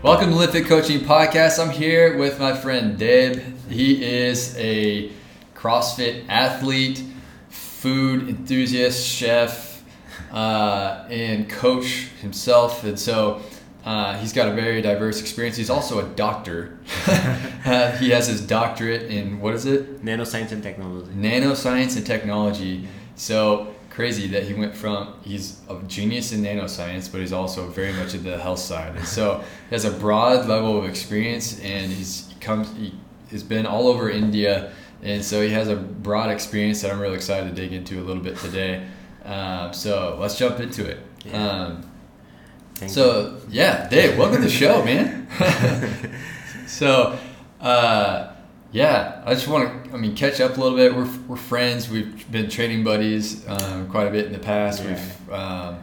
Welcome to Lift Coaching Podcast. I'm here with my friend Deb. He is a CrossFit athlete, food enthusiast, chef, uh, and coach himself. And so uh, he's got a very diverse experience. He's also a doctor. uh, he has his doctorate in what is it? Nanoscience and technology. Nanoscience and technology. So crazy that he went from he's a genius in nanoscience, but he's also very much in the health side. And so he has a broad level of experience, and he's comes he has been all over India, and so he has a broad experience that I'm really excited to dig into a little bit today. Um, so let's jump into it. Yeah. Um, Thank so yeah, Dave, welcome to the show, man. so uh, yeah, I just want to, I mean, catch up a little bit. We're, we're friends. We've been training buddies um, quite a bit in the past. Yeah. We've um,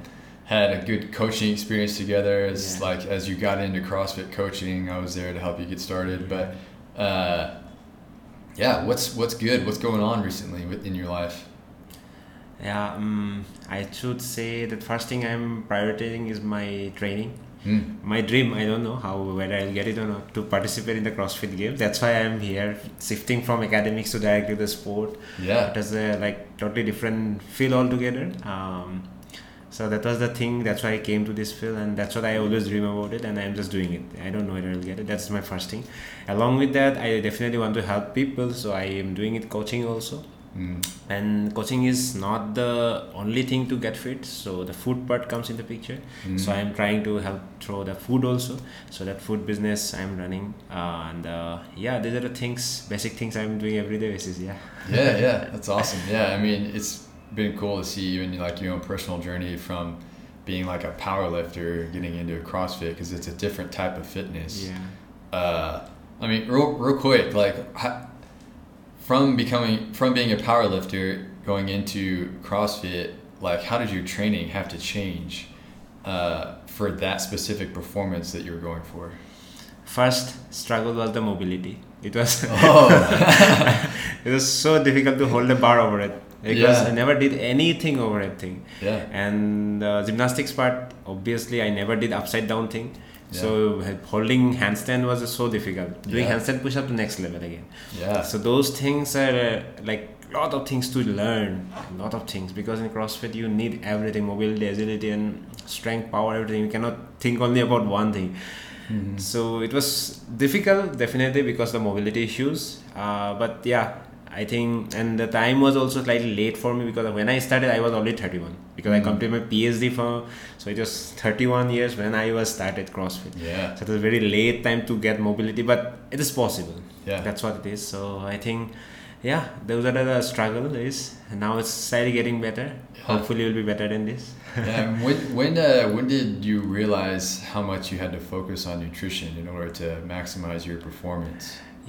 had a good coaching experience together. As Yeah. like as you got into CrossFit coaching, I was there to help you get started. But uh, yeah, what's what's good? What's going on recently in your life? Yeah, um, I should say that first thing I'm prioritizing is my training. Hmm. My dream, I don't know how whether I'll get it or not, to participate in the CrossFit Games. That's why I'm here, shifting from academics to directly the sport. Yeah. It was a like totally different feel altogether. Um, so that was the thing. That's why I came to this field, and that's what I always dream about it. And I'm just doing it. I don't know whether I'll get it. That's my first thing. Along with that, I definitely want to help people. So I am doing it coaching also Mm. and coaching is not the only thing to get fit so the food part comes in the picture Mm. so i'm trying to help through the food also so that food business i'm running uh, and uh, yeah these are the things basic things i'm doing everyday basis yeah yeah, yeah, that's awesome. Yeah, I mean, it's been cool to see you even like your own personal journey from being like a power lifter getting into CrossFit because it's a different type of fitness. yeah Uh, I mean, real, real quick, like how, from becoming from being a power lifter going into CrossFit, like how did your training have to change uh, for that specific performance that you were going for? first struggle was the mobility. It was Oh, it was so difficult to hold the bar over it because Yeah. i never did anything over it thing. Yeah, and the gymnastics part obviously i never did upside down thing so holding handstand was so difficult. Doing Yeah. handstand push up to next level again. Yeah, so those things are uh, like lot of things to learn. A lot of things. Because in crossfit you need everything mobility agility and strength power everything. You cannot think only about one thing. Mhm. so it was difficult definitely because the mobility issues. Uh, but yeah i think and the time was also slightly late for me because when i started i was only 31 because i Mhm. completed my phd for so it was 31 years when i was started crossfit yeah, so it was very late time to get mobility but it is possible yeah. that's what it is so i think yeah those are the struggle is and now it's slightly getting better Yeah. hopefully it will be better than this yeah, when when uh, when did you realize how much you had to focus on nutrition in order to maximize your performance?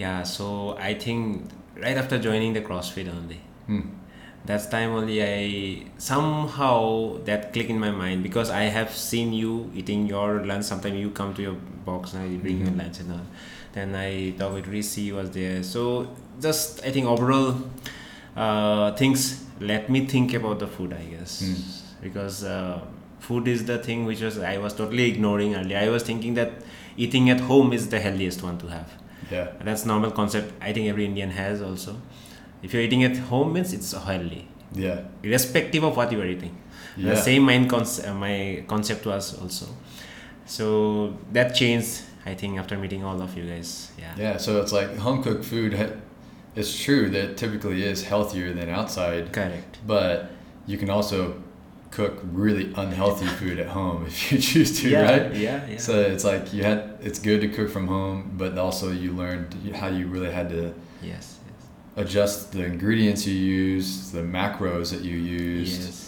yeah so i think right after joining the crossfit only. Hmm. that's time only i somehow that click in my mind because i have seen you eating your lunch. Sometimes you come to your box and you bring Mhm. your lunch and all. Then i talk with Rishi was there. So just i think overall uh, things let me think about the food i guess. Mm. because uh, food is the thing which was i was totally ignoring earlier. I was thinking that eating at home is the healthiest one to have Yeah, that's normal concept i think every indian has also. If you're eating at home means it's healthy. Yeah, irrespective of what you are eating. Yeah. the same mind conce- uh, my concept was also. So that changed i think after meeting all of you guys. Yeah. Yeah, so it's like home cooked food. It's true that typically is healthier than outside, correct. But you can also cook really unhealthy food at home if you choose to, yeah, right? yeah yeah So it's like you had. It's good to cook from home, but also you learned how you really had to yes yes adjust the ingredients you use, the macros that you used, yes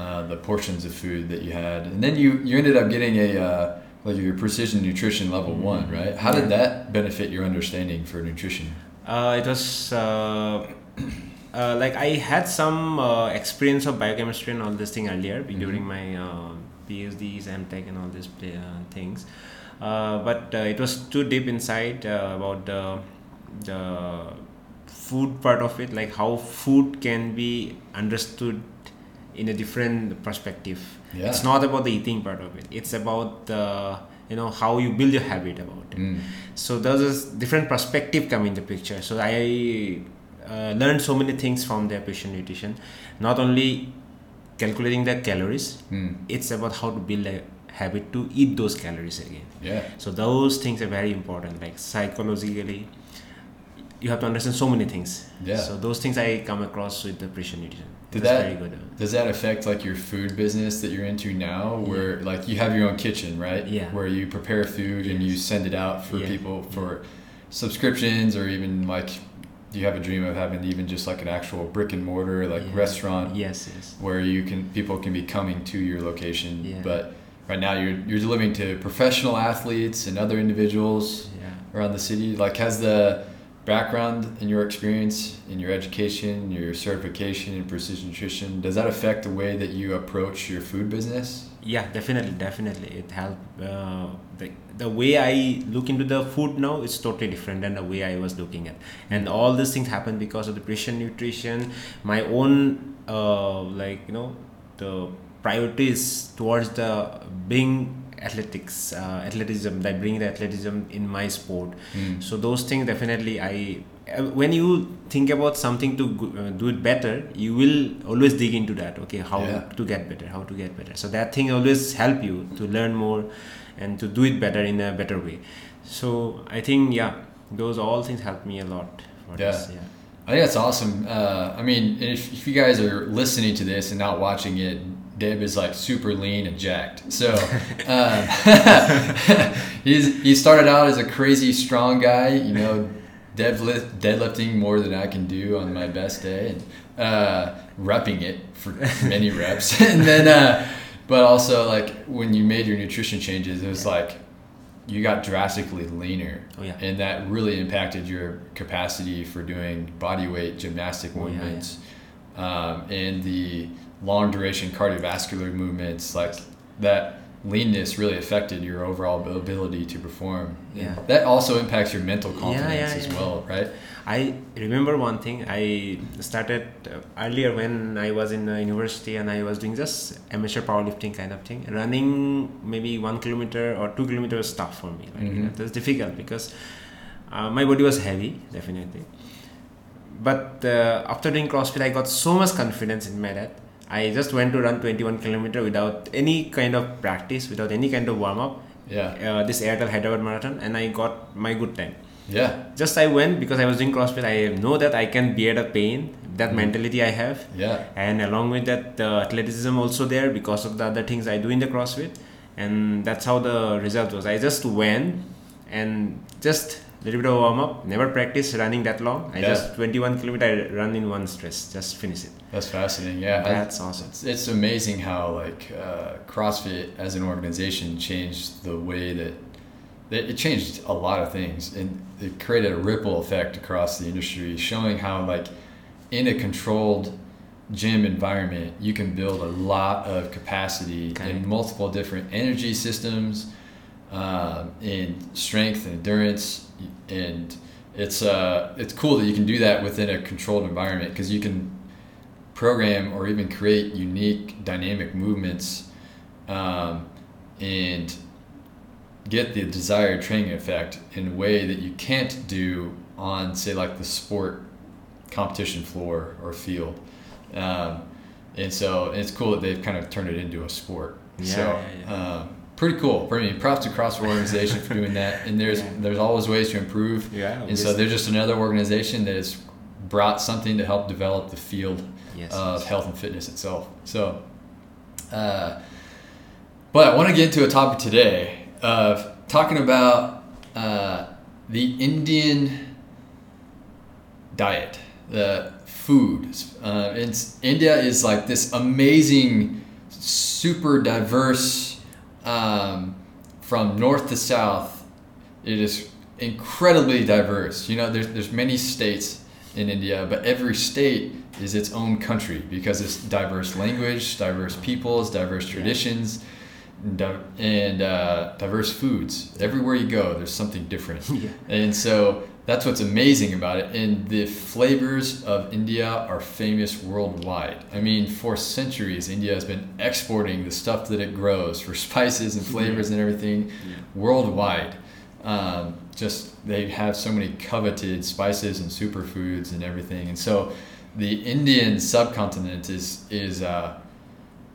uh, the portions of food that you had, and then you you ended up getting a uh, like your precision nutrition level Mhm. one, right? How did that benefit your understanding for nutrition? Uh, it was uh, like I had some uh, experience of biochemistry and all this thing earlier Mhm. during my uh, PhDs, MTech, and all these uh, things. Uh, but uh, it was too deep inside uh, about the the food part of it, like how food can be understood in a different perspective. Yeah. It's not about the eating part of it. It's about the you know how you build your habit about it Mm. so there's a different perspective come in the picture so i uh, learned so many things from the precision nutrition not only calculating the calories Mm. it's about how to build a habit to eat those calories again Yeah. so those things are very important like psychologically you have to understand so many things Yeah. so those things i come across with the precision nutrition Did that- very good Does that affect like your food business that you're into now, where like you have your own kitchen, right? Yeah. Where you prepare food and you send it out for Yeah. people for subscriptions, or even like do you have a dream of having even just like an actual brick and mortar like Yeah. restaurant yes yes where you can people can be coming to your location, Yeah. but right now you're you're delivering to professional athletes and other individuals yeah around the city. Like, has the background in your experience, in your education, your certification in precision nutrition, does that affect the way that you approach your food business? yeah definitely definitely. It helped uh, the, the way i look into the food now is totally different than the way i was looking at. And all these things happen because of the precision nutrition. My own uh, like you know the priorities towards the being athletics uh, athleticism like bringing the athleticism in my sport Mm. so those things definitely i uh, when you think about something to uh, do it better you will always dig into that okay how Yeah. to get better how to get better so that thing always help you to learn more and to do it better in a better way so i think yeah those all things help me a lot Yeah. this yeah I think that's awesome. Uh, I mean, if, if you guys are listening to this and not watching it, Deb is like super lean and jacked. So um, he's he started out as a crazy strong guy, you know, deadlift, deadlifting more than I can do on my best day, and uh, repping it for many reps, and then, uh, but also like when you made your nutrition changes, it was like you got drastically leaner oh yeah and that really impacted your capacity for doing body weight gymnastic Oh, yeah, yeah. movements Um, and the long duration cardiovascular movements like that leanness really affected your overall ability to perform And Yeah. that also impacts your mental Yeah, confidence yeah, as well right I remember one thing. I started uh, earlier when I was in uh, university and I was doing just amateur powerlifting kind of thing. Running maybe one kilometer or two kilometers was tough for me. Like, Mhm. It was difficult because uh, my body was heavy, definitely. But uh, after doing CrossFit, I got so much confidence in my that I just went to run 21 kilometer without any kind of practice, without any kind of warm up. yeah Uh, this Airtel Hyderabad Marathon, and I got my good time yeah just I went because I was doing CrossFit. I know that I can bear the pain. That Mhm. mentality I have, yeah and along with that, the athleticism also there because of the other things I do in the CrossFit, and that's how the result was. I just went and just little bit of warm up. Never practice running that long. I Yeah. just 21 kilometer I run in one stress. Just finish it. that's fascinating yeah I- That's awesome. It's, it's amazing how like uh, CrossFit as an organization changed the way that, that it changed a lot of things and it created a ripple effect across the industry, showing how like in a controlled gym environment you can build a lot of capacity Okay. in multiple different energy systems, um, in strength and endurance, and it's uh it's cool that you can do that within a controlled environment because you can program or even create unique dynamic movements um, and get the desired training effect in a way that you can't do on say like the sport competition floor or field um, and so it's cool that they've kind of turned it into a sport Yeah, so yeah, yeah. Um, pretty cool I mean props to CrossFit organization for doing that and there's Yeah. there's always ways to improve Yeah. and so they're just another organization that has brought something to help develop the field yes. of health and fitness itself. So, uh, but I want to get into a topic today of talking about uh, the Indian diet, the food. Uh, it's, India is like this amazing, super diverse, um, from north to south. It is incredibly diverse. You know, there's there's many states in India, but every state is its own country because it's diverse language, diverse peoples, diverse traditions, and, and uh, diverse foods. Everywhere you go, there's something different. yeah. And so that's what's amazing about it. And the flavors of India are famous worldwide. I mean, for centuries, India has been exporting the stuff that it grows for spices and flavors and everything Yeah. worldwide. Um, just they have so many coveted spices and superfoods and everything, and so the Indian subcontinent is is uh,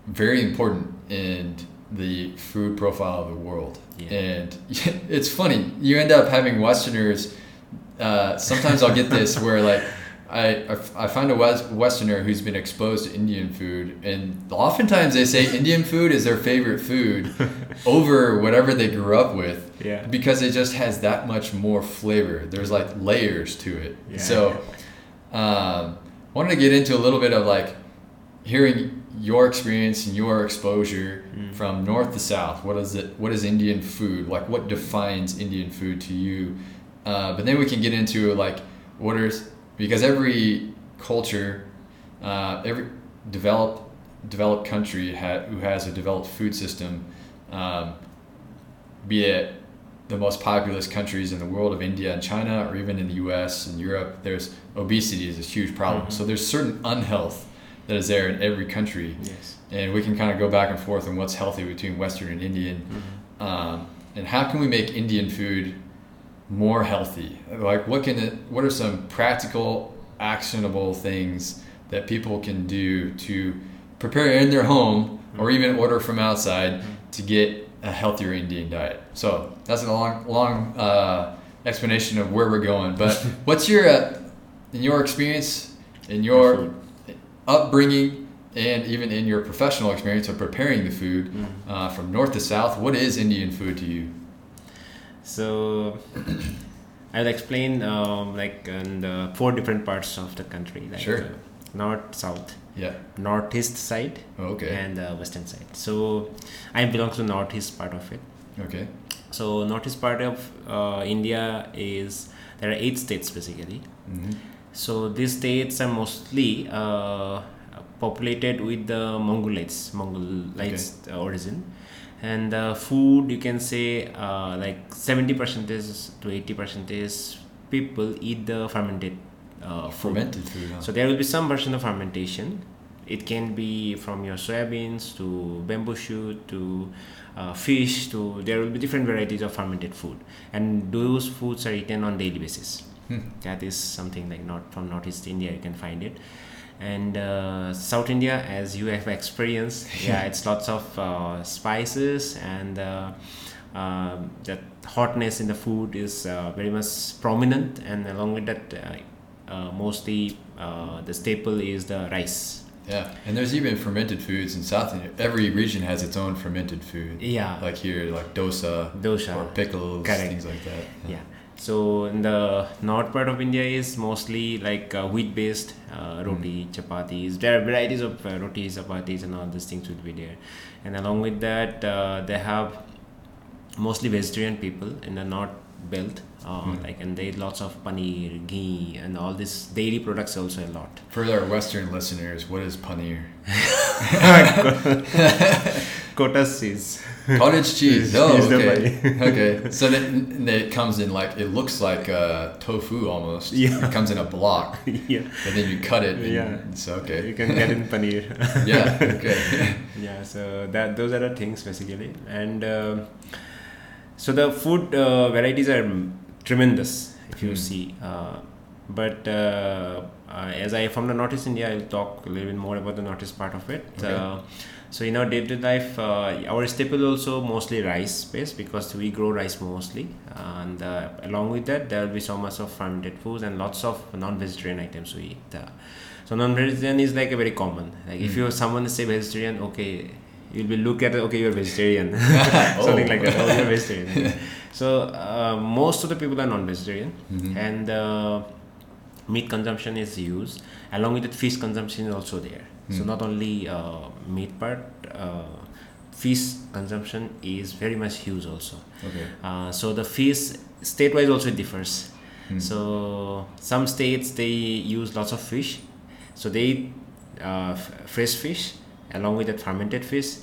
very important in the food profile of the world. Yeah. And it's funny, you end up having Westerners. Uh, sometimes I'll get this where like I, I, find a West, Westerner who's been exposed to Indian food, and oftentimes they say Indian food is their favorite food over whatever they grew up with Yeah. because it just has that much more flavor. There's like layers to it. Yeah. So, um, I wanted to get into a little bit of like hearing your experience and your exposure Mm. from north to south. What is it? What is Indian food? Like, what defines Indian food to you? Uh, but then we can get into like what are because every culture, uh, every developed developed country ha- who has a developed food system, um, be it the most populous countries in the world of India and China, or even in the U.S. and Europe, there's obesity is a huge problem. Mhm. So there's certain unhealth that is there in every country, Yes. and we can kind of go back and forth on what's healthy between Western and Indian, Mhm. um, and how can we make Indian food more healthy? Like, what can it? What are some practical, actionable things that people can do to prepare in their home, or even order from outside to get a healthier Indian diet? So that's a long, long uh, explanation of where we're going. But what's your, uh, in your experience, in your upbringing, and even in your professional experience of preparing the food Mhm. uh, from north to south, what is Indian food to you? So I'll explain um, like in the four different parts of the country, like Sure. uh, north, south, Yeah. northeast side, Okay. and the western side. So I belong to northeast part of it. Okay. So northeast part of uh, India is there are eight states basically. hmm So these states are mostly uh, populated with the Mongolites, Mongolites uh, origin, and the food you can say uh, like seventy percentage to 80 percent is people eat the fermented uh, food. Fermented food. Huh? So there will be some version of fermentation. It can be from your soybeans to bamboo shoot to uh, fish to there will be different varieties of fermented food, and those foods are eaten on daily basis. Hmm. That is something like not from Northeast India you can find it, and uh, South India as you have experienced, yeah, it's lots of uh, spices and. Uh, um, that hotness in the food is uh, very much prominent, and along with that, uh, uh, mostly uh, the staple is the rice. Yeah, and there's even fermented foods in South India. Every region has its own fermented food. Yeah, Like here, like dosa dosha. or pickles, Correct. things like that. Yeah. So in the north part of India is mostly like uh, wheat-based uh, roti, chapatis. There are varieties of uh, rotis, chapatis, and all these things will be there. And along with that, uh, they have mostly vegetarian people in the north belt. Uh, Mm. Like and they eat lots of paneer, ghee, and all this dairy products also a lot. For our Western listeners, what is paneer? Kotas cheese. Cottage cheese. Oh, the okay. okay. So then then it comes in like it looks like uh, tofu almost. Yeah. It comes in a block, yeah, and then you cut it. And Yeah. It's okay. you can get in paneer. yeah. Okay. yeah so that those are the things basically and uh, so the food uh, varieties are tremendous if you Mm. see uh, but uh, uh, as i from the northeast india i'll talk a little bit more about the northeast part of it Okay. So in our day-to-day life uh, our staple also mostly rice based because we grow rice mostly and uh, along with that there will be so much of fermented foods and lots of non-vegetarian items we eat uh, so non-vegetarian is like a very common. Like if Mm. you someone say vegetarian, okay, you'll be look at it, okay, you're vegetarian, Oh. something like that. Oh, you're vegetarian. so uh, most of the people are non-vegetarian, Mhm. and uh, meat consumption is used. Along with that, fish consumption is also there. So Mm. not only uh, meat part, uh, fish consumption is very much huge also. Okay. Uh, so the fish state-wise also differs. Mm. So some states they use lots of fish, so they eat uh, f- fresh fish along with that fermented fish,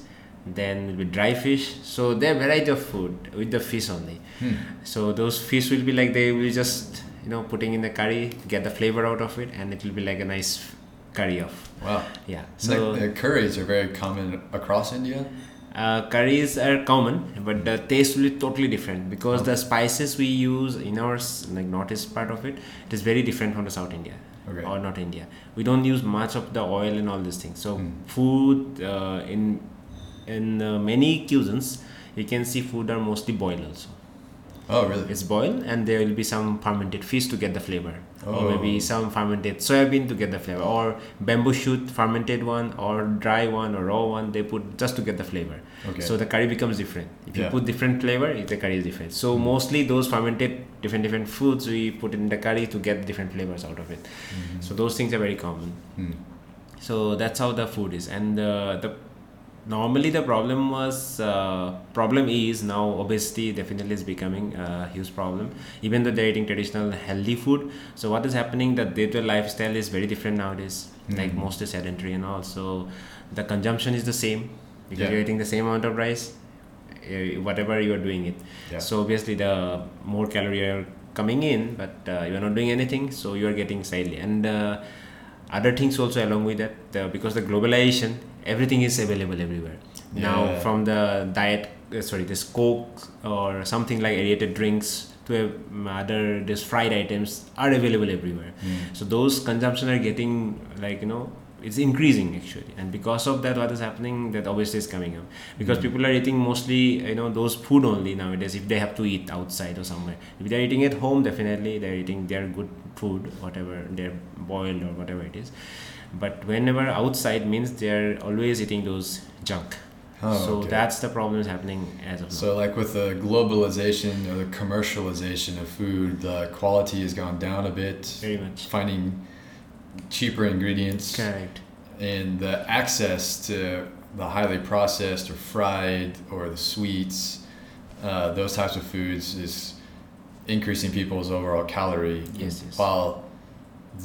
then with dry fish. So there are variety of food with the fish only. Hmm. So those fish will be like they will just you know putting in the curry get the flavor out of it and it will be like a nice curry off Wow. yeah So the curries are very common across India. uh, curries are common but the taste will be totally different because the spices we use in our like northeast part of it it is very different from the south india Okay. or not india we don't use much of the oil and all these things so Mm. food uh, in in uh, many cuisines you can see food are mostly boiled also Oh, really? it's boiled and there will be some fermented fish to get the flavor or Oh. maybe some fermented soybean to get the flavor or bamboo shoot fermented one or dry one or raw one they put just to get the flavor Okay. so the curry becomes different if you Yeah. put different flavor the curry is different so mostly those fermented different different foods we put in the curry to get different flavors out of it Mhm. so those things are very common Hmm. so that's how the food is and uh, the normally the problem was uh, problem is now obesity definitely is becoming a huge problem even though they're eating traditional healthy food so what is happening the day-to-day lifestyle is very different nowadays like Mhm. mostly sedentary and all so the consumption is the same because Yeah. you're eating the same amount of rice uh, whatever you are doing it Yeah. so obviously the more calorie are coming in but uh, you are not doing anything so you are getting slightly and uh, other things also along with that because the globalization everything is available everywhere. Now from the diet uh, sorry this coke or something like aerated drinks to uh, other this fried items are available everywhere. Hmm. so those consumption are getting like you know it's increasing actually. And because of that what is happening that obviously is coming up. Because Mm. people are eating mostly you know those food only nowadays. If they have to eat outside or somewhere. If they're eating at home definitely they're eating their good food whatever they're boiled or whatever it is but whenever outside means they're always eating those junk Oh, so okay. that's the problem is happening as of now So, like with the globalization or the commercialization of food, the quality has gone down a bit. very much Finding cheaper ingredients correct and the access to the highly processed or fried or the sweets, uh, those types of foods is increasing people's overall calorie. Yes, yes. While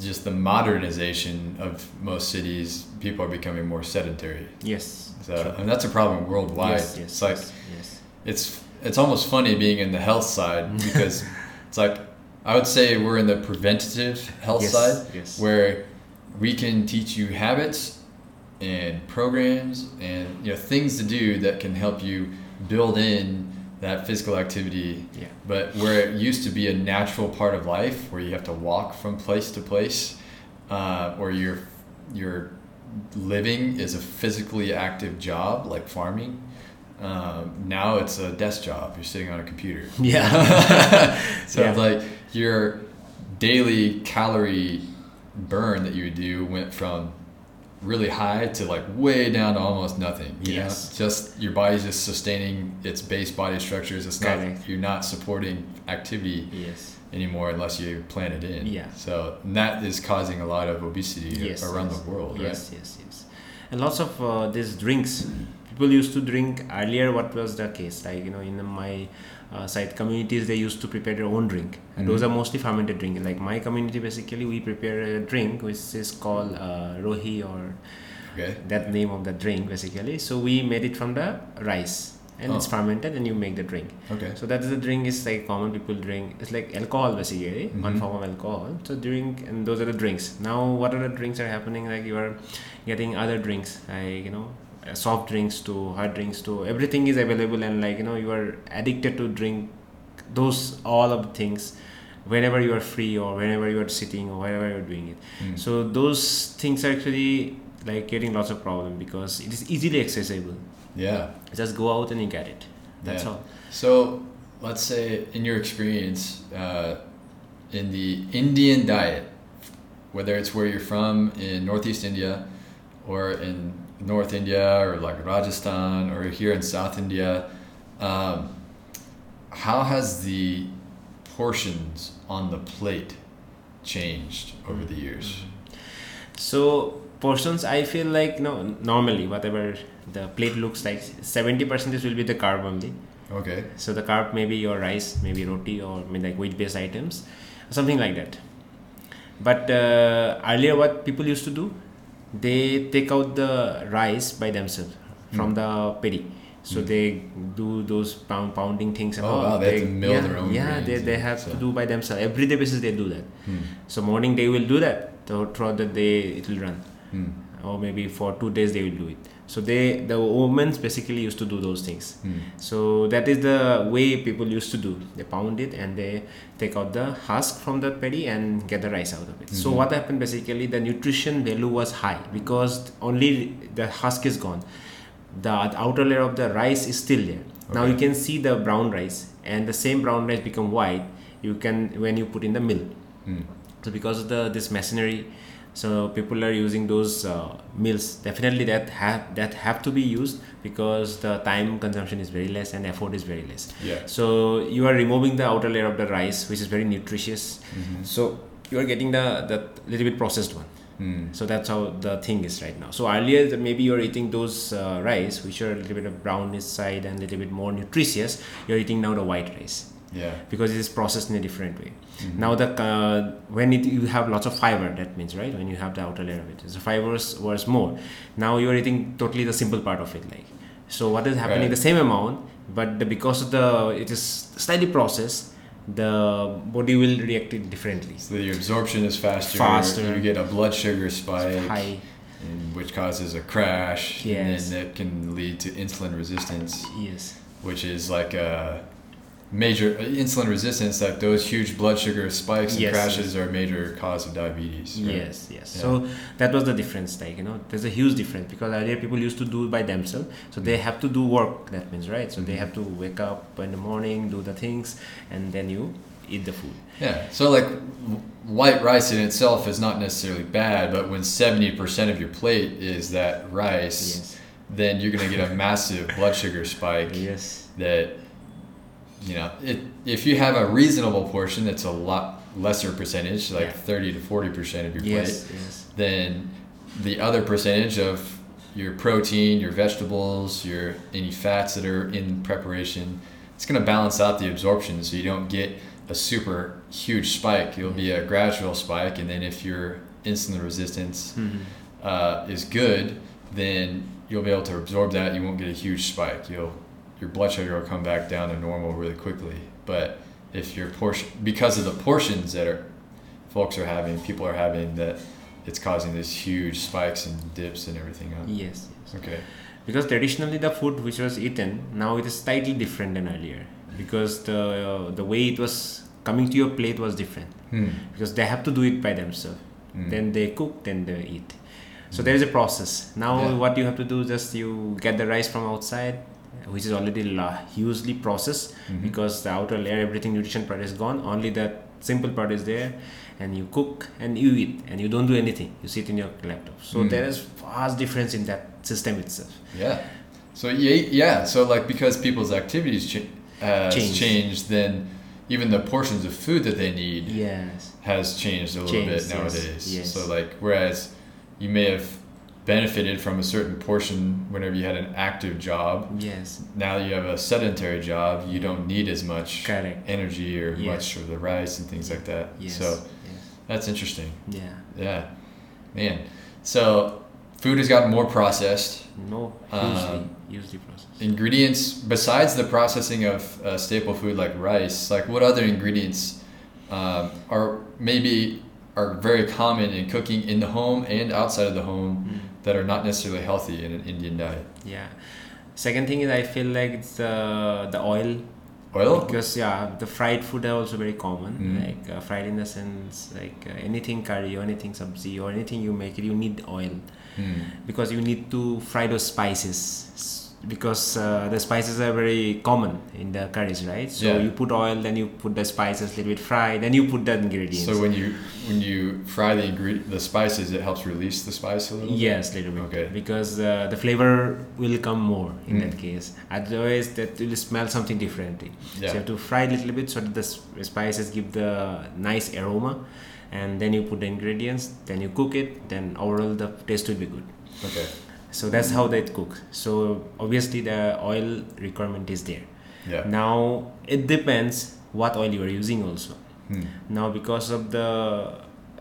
just the modernization of most cities, people are becoming more sedentary. yes So, True. and that's a problem worldwide. yes yes it's like yes, yes. it's it's almost funny being in the health side because it's like I would say we're in the preventative health Yes, side yes. where we can teach you habits and programs and you know things to do that can help you build in that physical activity yeah but where it used to be a natural part of life where you have to walk from place to place uh, or your your living is a physically active job like farming um, now it's a desk job you're sitting on a computer Yeah. so Yeah. it's like your daily calorie burn that you would do went from really high to like way down to almost nothing. You Yes. know? Just your body's just sustaining its base body structures. It's not you're not supporting activity yes anymore unless you plan it in. Yeah. So that is causing a lot of obesity yes, around yes. the world, right? Yes, yes, yes. And lots of uh, these drinks. People used to drink earlier. What was the case? Like you know, in my uh, site communities, they used to prepare their own drink, and those Mhm. are mostly fermented drink. Like my community, basically, we prepare a drink which is called uh, rohi or Okay. that name of the drink basically. So we made it from the rice, and it's Oh. fermented, and you make the drink. Okay. So that is the drink is like common people drink. It's like alcohol basically, one Mhm. form of alcohol. So drink and those are the drinks. Now what are the drinks are happening? Like you are getting other drinks, like you know, uh, soft drinks to hard drinks to everything is available and like you know you are addicted to drink those all of the things whenever you are free or whenever you are sitting or wherever you're doing it. Mm. So those things are actually like getting lots of problem because it is easily accessible. yeah. Just go out and you get it. That's Yeah. all. So let's say, in your experience, uh, in the Indian diet, whether it's where you're from in Northeast India, or in North India, or like Rajasthan, or here in South India, um, how has the portions on the plate changed over the years? So portions, I feel like no normally whatever the plate looks like, seventy percentage will be the carb only. Okay. So the carb maybe your rice, maybe roti or maybe like wheat based items, something like that. But uh, earlier, what people used to do, they take out the rice by themselves from the paddy. So Mm. they do those pound, pounding things and Oh, all. wow, they to mill yeah, their own Yeah, they, they have so- to do by themselves. Every day basis they do that. Hmm. So morning they will do that. So throughout the day it will run, Hmm. or maybe for two days they will do it. So they the women basically used to do those things. Hmm. So that is the way people used to do. They pound it and they take out the husk from the paddy and get the rice out of it. So Mhm. what happened basically the nutrition value was high because only the husk is gone. The outer layer of the rice is still there. Now you can see the brown rice and the same brown rice become white. You can when you put in the mill. Hmm. So because of the this machinery, so people are using those uh, mills. Definitely that have that have to be used because the time consumption is very less and effort is very less. Yeah. So you are removing the outer layer of the rice, which is very nutritious. Mhm. So you are getting the the little bit processed one. Hmm. So that's how the thing is right now. So earlier maybe you're eating those uh, rice which are a little bit of brownish side and a little bit more nutritious. You're eating now the white rice Yeah. because it is processed in a different way. Mhm. Now the uh, when it you have lots of fiber, that means right when you have the outer layer of it, the fibers was more. Now you are eating totally the simple part of it, like. So what is happening? Right. The same amount, but the, because of the it is slightly processed, the body will react it differently. So the absorption is faster. Faster. You get a blood sugar spike, High, and which causes a crash, Yes. and then that can lead to insulin resistance, yes, which is like a major insulin resistance. Like those huge blood sugar spikes and Yes, crashes are a major cause of diabetes. right? yes, yes. Yeah. So that was the difference, like you know, there's a huge difference because earlier people used to do it by themselves, so they have to do work. That means right. So they Mhm. have to wake up in the morning, do the things, and then you eat the food. Yeah. So like white rice in itself is not necessarily bad, but when seventy percent of your plate is that rice, Yes. then you're gonna get a massive blood sugar spike. Yes. that you know it, if you have a reasonable portion that's a lot lesser percentage like Yeah. 30 to 40 percent of your Yes. plate Yes. then the other percentage of your protein your vegetables your any fats that are in preparation it's going to balance out the absorption so you don't get a super huge spike it'll be a gradual spike and then if your insulin resistance Mhm. uh, is good, then you'll be able to absorb that. You won't get a huge spike. You'll your blood sugar will come back down to normal really quickly. But if your portion, because of the portions that are folks are having, people are having, that it's causing these huge spikes and dips and everything. Huh? Yes. yes. Okay. Because traditionally the food which was eaten now it is slightly different than earlier because the uh, the way it was coming to your plate was different Hmm. because they have to do it by themselves. Hmm. Then they cook, then they eat. So there is a process. Now Yeah. what you have to do just you get the rice from outside, which is already la- hugely processed Mhm. because the outer layer, everything nutrition part is gone. Only that simple part is there, and you cook and you eat, and you don't do anything. You sit in your laptop. So Mm. there is vast difference in that system itself. Yeah. So yeah, yeah. So like because people's activities ch- has Changed. changed, then even the portions of food that they need Yes. has changed a little Changed, bit yes, nowadays. yes. So like whereas you may have benefited from a certain portion whenever you had an active job, Yes. now you have a sedentary job, you don't need as much Correct. energy or Yes. much of the rice and things like that. Yes. So that's interesting. Yeah. Yeah. Man. So food has gotten more processed. No. Hugely, Um, hugely processed. Ingredients besides the processing of uh, staple food like rice, like what other ingredients um, are maybe are very common in cooking in the home and outside of the home Mm. that are not necessarily healthy in an Indian diet? Yeah. Second thing is I feel like it's uh, the oil Oil? because yeah the fried food are also very common Mm. like uh, fried in the sense like uh, anything curry or anything sabzi or anything you make it you need oil Hmm. because you need to fry those spices because uh, the spices are very common in the curries right so Yeah. you put oil then you put the spices a little bit fry then you put the ingredients So when you when you fry the ingre- the spices, it helps release the spice a little. bit? Yes, little bit. Okay. Because uh, the flavor will come more in Mm. that case. Otherwise, that will smell something differently. So Yeah. you have to fry a little bit so that the spices give the nice aroma, and then you put the ingredients. Then you cook it. Then overall the taste will be good. Okay. So that's how they cook. So obviously the oil requirement is there. Yeah. Now it depends what oil you are using also Hmm. now because of the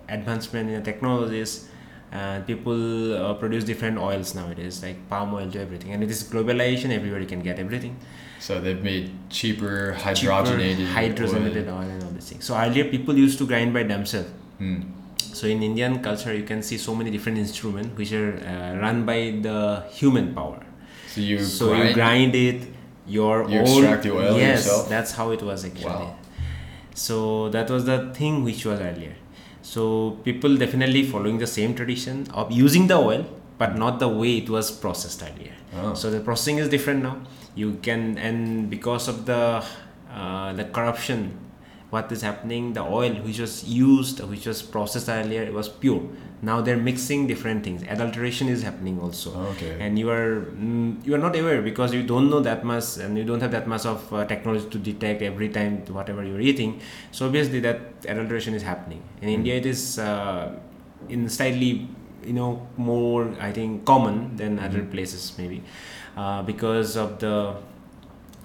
advancement in the technologies and people uh, produce different oils nowadays like palm oil to everything and it is globalization everybody can get everything So they've made cheaper hydrogenated Cheaper hydrogenated oil. oil. and all these things so earlier people used to grind by themselves Hmm. So in indian culture you can see so many different instruments which are uh, run by the human power So you so grind, you grind it your You own extract the oil yes yourself? that's how it was actually Wow. so that was the thing which was earlier so people definitely following the same tradition of using the oil but not the way it was processed earlier Oh. so the processing is different now you can and because of the uh, the corruption what is happening the oil which was used which was processed earlier it was pure. Now they're mixing different things. Adulteration is happening also. Okay. and you are mm, you are not aware because you don't know that much and you don't have that much of uh, technology to detect every time whatever you're eating. So obviously that adulteration is happening. In india it is uh, in slightly you know more i think common than other places maybe uh, because of the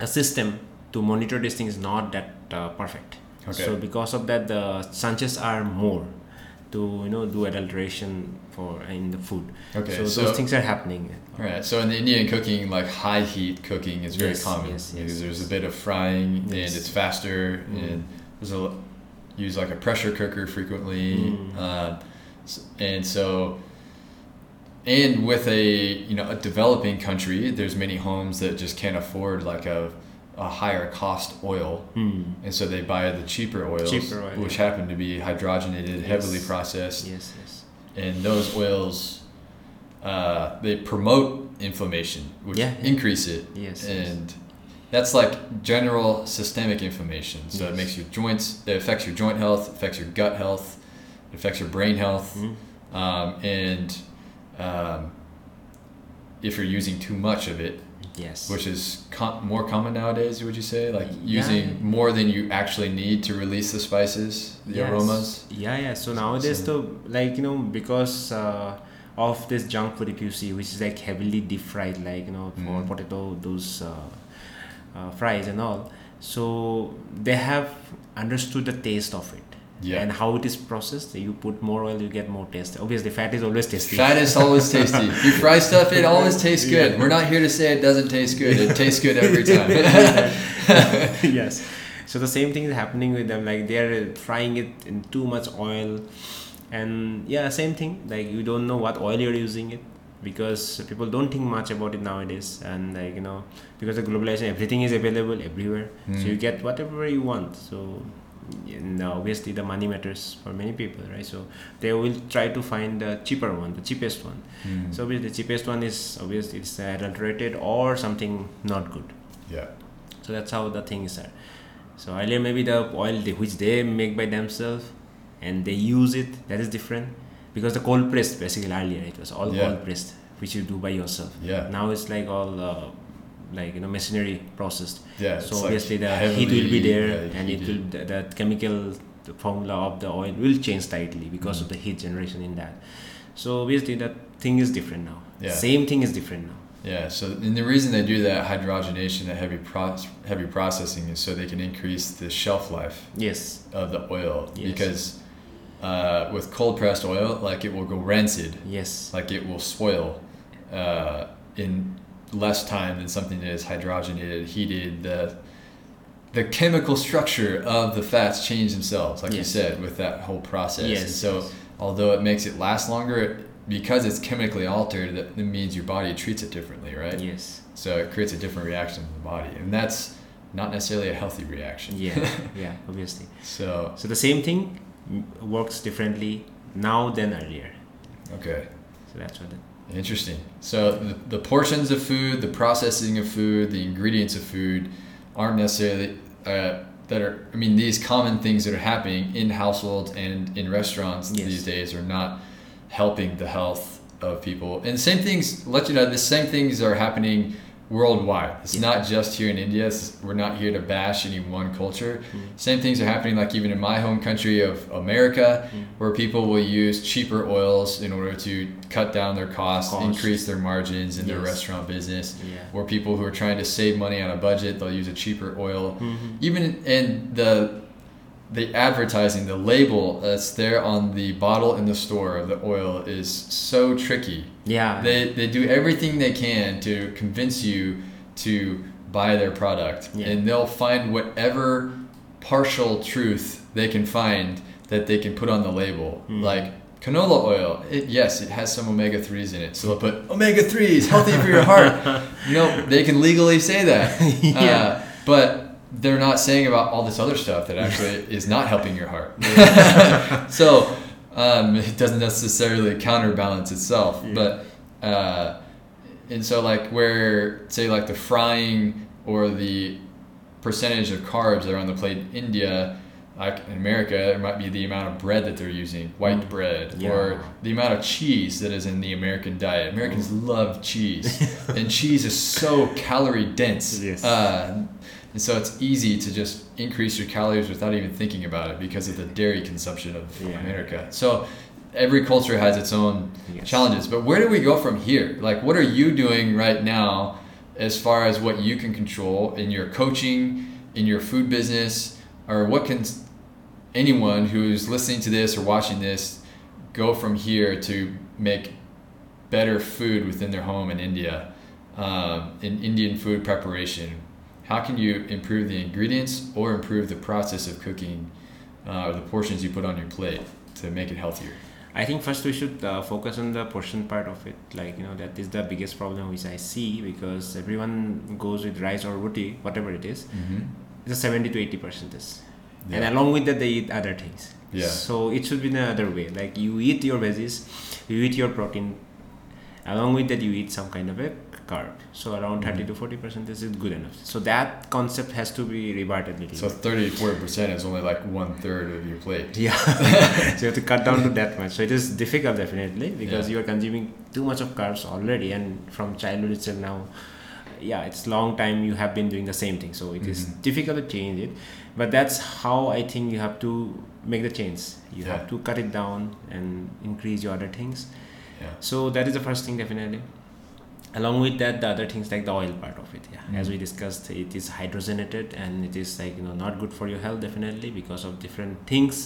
a system to monitor this thing is not that uh, perfect Okay. so because of that the chances are more to you know do adulteration for in the food Okay, so, so- those things are happening Right. So in the Indian cooking, like high heat cooking is very Yes, common yes, yes, because there's a bit of frying Yes. and it's faster Mm. and there's a use like a pressure cooker frequently, Mm. s- and so and with a you know a developing country, there's many homes that just can't afford like a a higher cost oil. Hmm. And so they buy the cheaper oils, Cheaper oil, which yeah. happen to be hydrogenated, heavily processed yes yes and those oils uh, they promote inflammation which Yeah, yeah. increase it Yes, yes. and that's like general systemic inflammation so it makes your joints it affects your joint health affects your gut health it affects your brain health Hmm. um, and um, if you're using too much of it yes. Which is more common nowadays would you say? Like Yeah. using more than you actually need to release the spices the Yes. aromas? Yeah yeah. So nowadays So- though like you know because uh, of this junk food if you see which is like heavily deep fried like you know for Mm. potato those uh, uh, fries and all. So they have understood the taste of it Yeah. and how it is processed you put more oil you get more taste obviously fat is always tasty Fat is always tasty. You fry stuff, it always tastes good. Yeah. We're not here to say it doesn't taste good. It tastes good every time. yes so the same thing is happening with them like they're frying it in too much oil and yeah same thing like you don't know what oil you're using it because people don't think much about it nowadays and like you know because of globalization everything is available everywhere so Mm. you get whatever you want so and obviously the money matters for many people right so they will try to find the cheaper one the cheapest one Mm. so obviously the cheapest one is obviously it's adulterated or something not good yeah. so that's how the things are. So earlier maybe the oil they, which they make by themselves and they use it that is different because the cold pressed basically earlier it was all Yeah. cold pressed which you do by yourself. Yeah. Now it's like all uh, like you know machinery processed. Yeah. so like obviously the heat will be there and it will the, that chemical the formula of the oil will change slightly because Mm. of the heat generation in that. So obviously that thing is different now. Yeah. Same thing is different now. Yeah. So, and the reason they do that hydrogenation, that heavy pro- heavy processing, is so they can increase the shelf life Yes. of the oil. Yes. Because uh, with cold pressed oil, like it will go rancid, Yes. like it will spoil uh, in less time than something that is hydrogenated, heated. The the chemical structure of the fats change themselves, like you said, with that whole process. Yes, And so, yes. although it makes it last longer, it, because it's chemically altered, that, means your body treats it differently, right? Yes. So it creates a different reaction in the body, and that's not necessarily a healthy reaction. Yeah. yeah. Obviously. So So the same thing works differently now than earlier. okay. So that's what. It, Interesting. So the, the portions of food, the processing of food, the ingredients of food aren't necessarily uh, that are. I mean, these common things that are happening in households and in restaurants Yes. these days are not helping the health of people. And same things. Let you know, the same things are happening worldwide. It's Yeah. not just here in India. It's, we're not here to bash any one culture. Mm. Same things are happening, like even in my home country of America, Mm. where people will use cheaper oils in order to cut down their costs, Cost. increase their margins in their restaurant business. Yeah. Or people who are trying to save money on a budget, they'll use a cheaper oil. Mhm. Even in the the advertising, the label that's there on the bottle in the store of the oil is so tricky. Yeah. They, they do everything they can to convince you to buy their product. Yeah. And they'll find whatever partial truth they can find that they can put on the label. Mm. Like canola oil, it, yes, it has some omega 3s in it. So they'll put omega 3s, healthy for your heart. you know, they can legally say that. Yeah. Uh, but they're not saying about all this other stuff that actually is not helping your heart. so um, it doesn't necessarily counterbalance itself. Yeah. But uh, and so like where say like the frying or the percentage of carbs that are on the plate in India, like in America, it might be the amount of bread that they're using, white Mm. bread, Yeah. or the amount of cheese that is in the American diet. Americans love cheese, and cheese is so calorie dense. Yes. Uh, and so it's easy to just increase your calories without even thinking about it because of the dairy consumption of Yeah. America. So every culture has its own Yes. challenges. But where do we go from here? Like, what are you doing right now as far as what you can control in your coaching, in your food business, or what can anyone who's listening to this or watching this go from here to make better food within their home in India, um, in Indian food preparation? How can you improve the ingredients or improve the process of cooking uh, or the portions you put on your plate to make it healthier? I think first we should uh, focus on the portion part of it. Like you know that is the biggest problem which I see because everyone goes with rice or roti, whatever it is. Mm-hmm. It's a seventy to eighty percent is, Yeah. and along with that they eat other things. Yeah. So it should be the other way. Like you eat your veggies, you eat your protein. Along with that, you eat some kind of a carb. So around thirty Mhm. to forty percent this is good enough. So that concept has to be rebutted little. So 30 to 40% is only like one third of your plate. Yeah, so you have to cut down to that much. So it is difficult definitely because Yeah. you are consuming too much of carbs already, and from childhood itself now, yeah, it's long time you have been doing the same thing. So it is Mhm. difficult to change it, but that's how I think you have to make the change. You Yeah. have to cut it down and increase your other things. Yeah. So that is the first thing definitely. Along with that, the other things like the oil part of it. Yeah, as Mhm. we discussed, it is hydrogenated and it is like you know not good for your health definitely because of different things.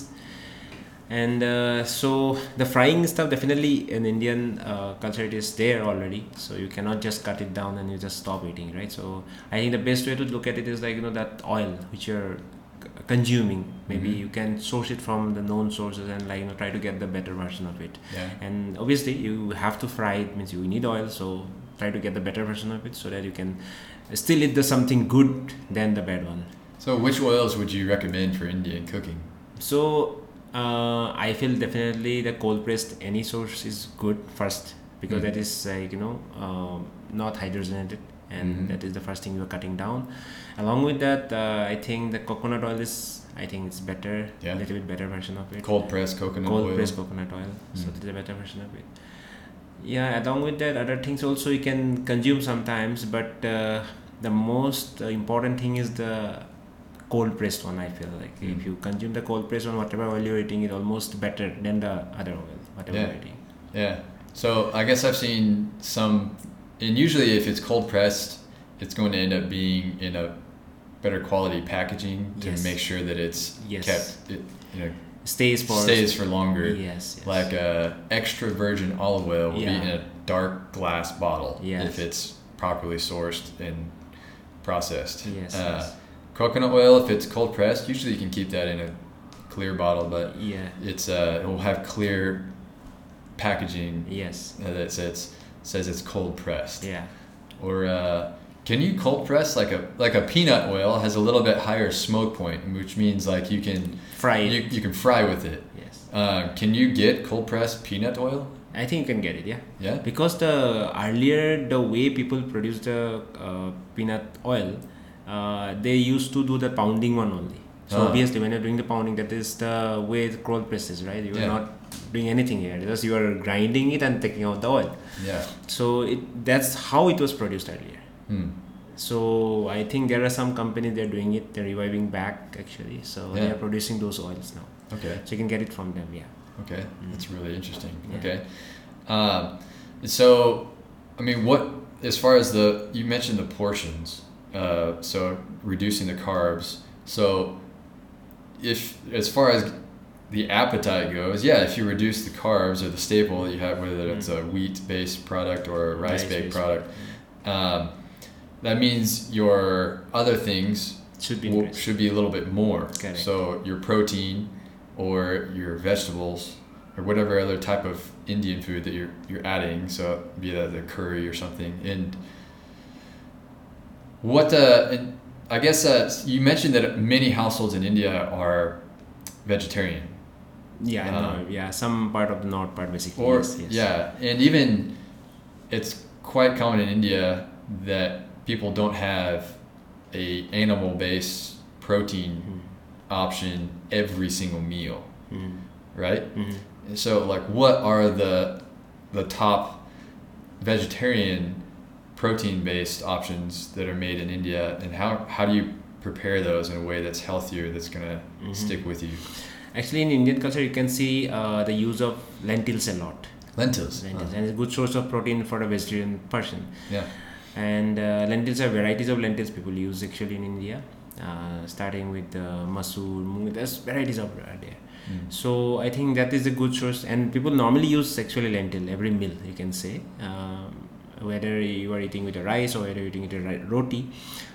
And uh, so the frying stuff definitely in Indian uh, culture it is there already. So you cannot just cut it down and you just stop eating, right? So I think the best way to look at it is like you know that oil which you're c- consuming. Maybe Mhm. you can source it from the known sources and like you know try to get the better version of it Yeah. and obviously you have to fry it means you need oil so try to get the better version of it so that you can still eat the something good than the bad one So, which oils would you recommend for Indian cooking? so uh, i feel definitely the cold pressed any source is good first because Mm. that is like you know um, not hydrogenated and Mhm. that is the first thing you're cutting down along with that uh, i think the coconut oil is i think it's better Yeah. little bit better version of it Cold pressed coconut cold oil. pressed coconut oil so Mm. that is a better version of it yeah along with that other things also you can consume sometimes but uh, the most important thing is the cold pressed one i feel like Mm. if you consume the cold pressed one whatever oil you're eating is almost better than the other oil whatever Yeah. you're eating Yeah. So, I guess I've seen some, and usually if it's cold pressed, it's going to end up being in a better quality packaging to Yes. make sure that it's Yes. kept, it, you know, stays for stays for longer. yes, yes. Like a extra virgin olive oil will be in a dark glass bottle Yes. if it's properly sourced and processed. yes, Uh, yes. Coconut oil, if it's cold pressed, usually you can keep that in a clear bottle, but yeah it's uh, it will have clear packaging yes uh, that says says it's cold pressed. yeah Or uh, can you cold press like a like a peanut oil has a little bit higher smoke point, which means like you can fry it you, you can fry with it. yes Uh, can you get cold pressed peanut oil? i think you can get it yeah Yeah. because the earlier the way people produce the uh, peanut oil uh, they used to do the pounding one only so Ah. obviously when you're doing the pounding that is the way the cold press is right you're Yeah. not doing anything here just you are grinding it and taking out the oil Yeah. so it that's how it was produced earlier Hmm. so i think there are some companies they're doing it they're reviving back actually so Yeah. they're producing those oils now Okay. so you can get it from them yeah Okay. That's really interesting. Yeah. Okay. Um, so, I mean, what as far as the you mentioned the portions, uh, so reducing the carbs. So, if as far as the appetite goes, yeah, if you reduce the carbs or the staple that you have, whether it's a wheat based product or a rice based Rice-based. product, um, that means your other things Should be will, should be a little bit more. Correct. So your protein or your vegetables or whatever other type of Indian food that you're you're adding, so be that the curry or something. And what uh, and I guess uh, you mentioned that many households in India are vegetarian. Yeah, I know. Um, yeah, some part of the north part basically. Or yes, yes. yeah, and even it's quite common in India that people don't have a animal based protein Mhm. option every single meal, Mhm. right? Mhm. So like what are the the top vegetarian protein based options that are made in India and how how do you prepare those in a way that's healthier that's going to Mhm. stick with you? Actually, in Indian culture, you can see uh, the use of lentils a lot. Lentils. Lentils, Uh, and it's a good source of protein for a vegetarian person. yeah. And uh, lentils are varieties of lentils people use actually in India, uh, starting with uh, masoor, moong. There's varieties of there. Mm. So I think that is a good source, and people normally use actually lentil every meal. You can say, um, whether you are eating with a rice or whether you're eating with a roti,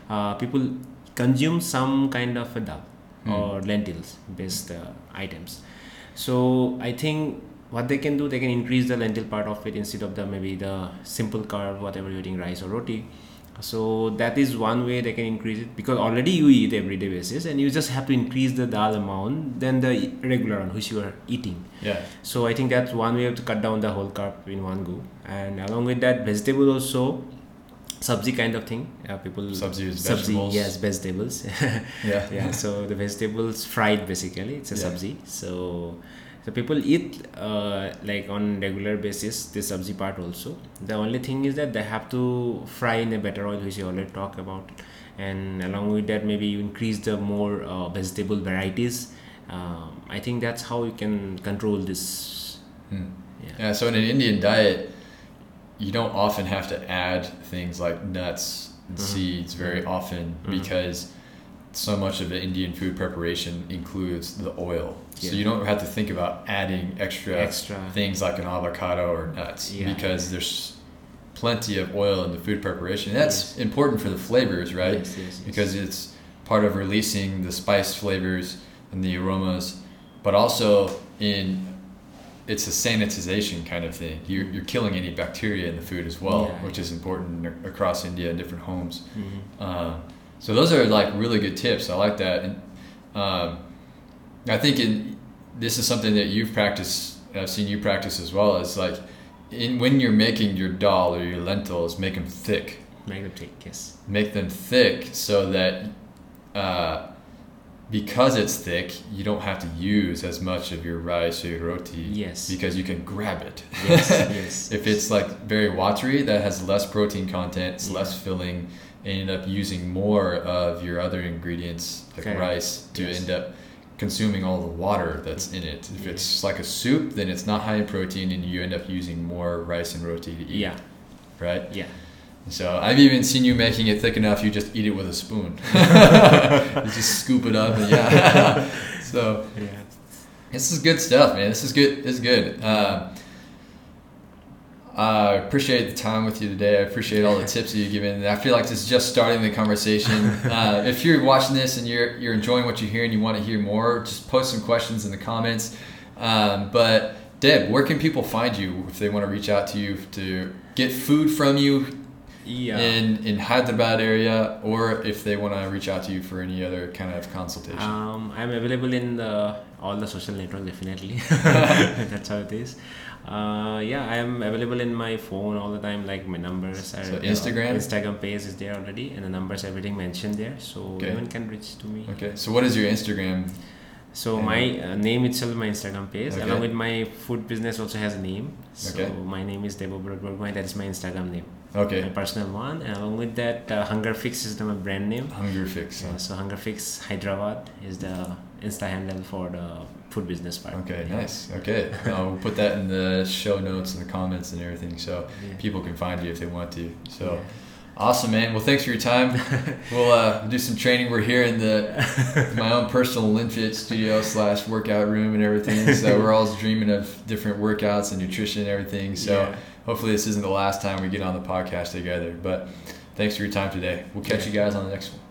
uh, people consume some kind of a dal Hmm. or lentils based uh, items. So I think what they can do, they can increase the lentil part of it instead of the maybe the simple carb, whatever you're eating, rice or roti. So that is one way they can increase it because already you eat everyday basis and you just have to increase the dal amount than the regular one which you are eating. Yeah. So I think that's one way to cut down the whole carb in one go. And along with that, vegetable also, sabzi kind of thing. Uh, people Sabzi is sabzi, vegetables. yes, vegetables. Yeah. yeah so the vegetables fried basically it's a Yeah. sabzi so so people eat uh, like on regular basis the sabzi part also the only thing is that they have to fry in a better oil which you already talked about and along with that maybe you increase the more uh, vegetable varieties um, i think that's how you can control this Hmm. yeah, Yeah, so in an Indian diet, you don't often have to add things like nuts and Mhm. seeds very often Mhm. because so much of the Indian food preparation includes the oil. So you don't have to think about adding extra, extra things like an avocado or nuts Yeah. because there's plenty of oil in the food preparation. And that's important for the flavors, right? yes, yes, yes. because it's part of releasing the spice flavors and the aromas, but also in it's a sanitization kind of thing. You're, you're killing any bacteria in the food as well, Yeah. which is important across India in different homes. Mhm. Uh, so those are like really good tips. I like that, and um, I think in this is something that you've practiced. I've seen you practice as well. Is like in when you're making your dal or your lentils, make them thick make them take yes make them thick so that uh, because it's thick, you don't have to use as much of your rice or your roti yes because you can grab it. yes yes if it's like very watery, that has less protein content, it's Yeah. less filling, and you end up using more of your other ingredients like Correct. rice to Yes. end up consuming all the water that's in it. If Yeah. it's like a soup, then it's not high in protein, and you end up using more rice and roti to eat. yeah Right. yeah So I've even seen you making it thick enough. You just eat it with a spoon. you just scoop it up, and yeah. so yeah this is good stuff, man. This is good. This is good. Uh, I appreciate the time with you today. I appreciate all the tips that you've given. I feel like this is just starting the conversation. Uh, if you're watching this and you're you're enjoying what you hear and you want to hear more, just post some questions in the comments. Um, but Deb, where can people find you if they want to reach out to you to get food from you yeah in in Hyderabad area, or if they want to reach out to you for any other kind of consultation. Um, I'm available in the, all the social networks definitely. That's how it is. Uh, yeah, I am available in my phone all the time. Like my numbers are So. Instagram? Instagram page is there already, and the numbers everything mentioned there. So Okay. anyone can reach to me. okay, so what is your Instagram? So And- my uh, name itself, my Instagram page, Okay. along with my food business also has a name. So Okay. my name is Debo Burgoy. That is my Instagram name, Okay, my personal one. And along with that, uh, Hunger Fix is the, my brand name. Hunger Fix. huh? So Hunger Fix Hyderabad is the Insta handle for the food business part. Okay, Yeah. nice. Okay, uh, we'll put that in the show notes and the comments and everything, so Yeah. people can find you if they want to. So, Awesome, man. Well, thanks for your time. we'll uh, do some training. We're here in the my own personal LinFit studio slash workout room and everything. So we're all dreaming of different workouts and nutrition and everything. So Yeah. hopefully this isn't the last time we get on the podcast together. But thanks for your time today. We'll catch you guys on the next one.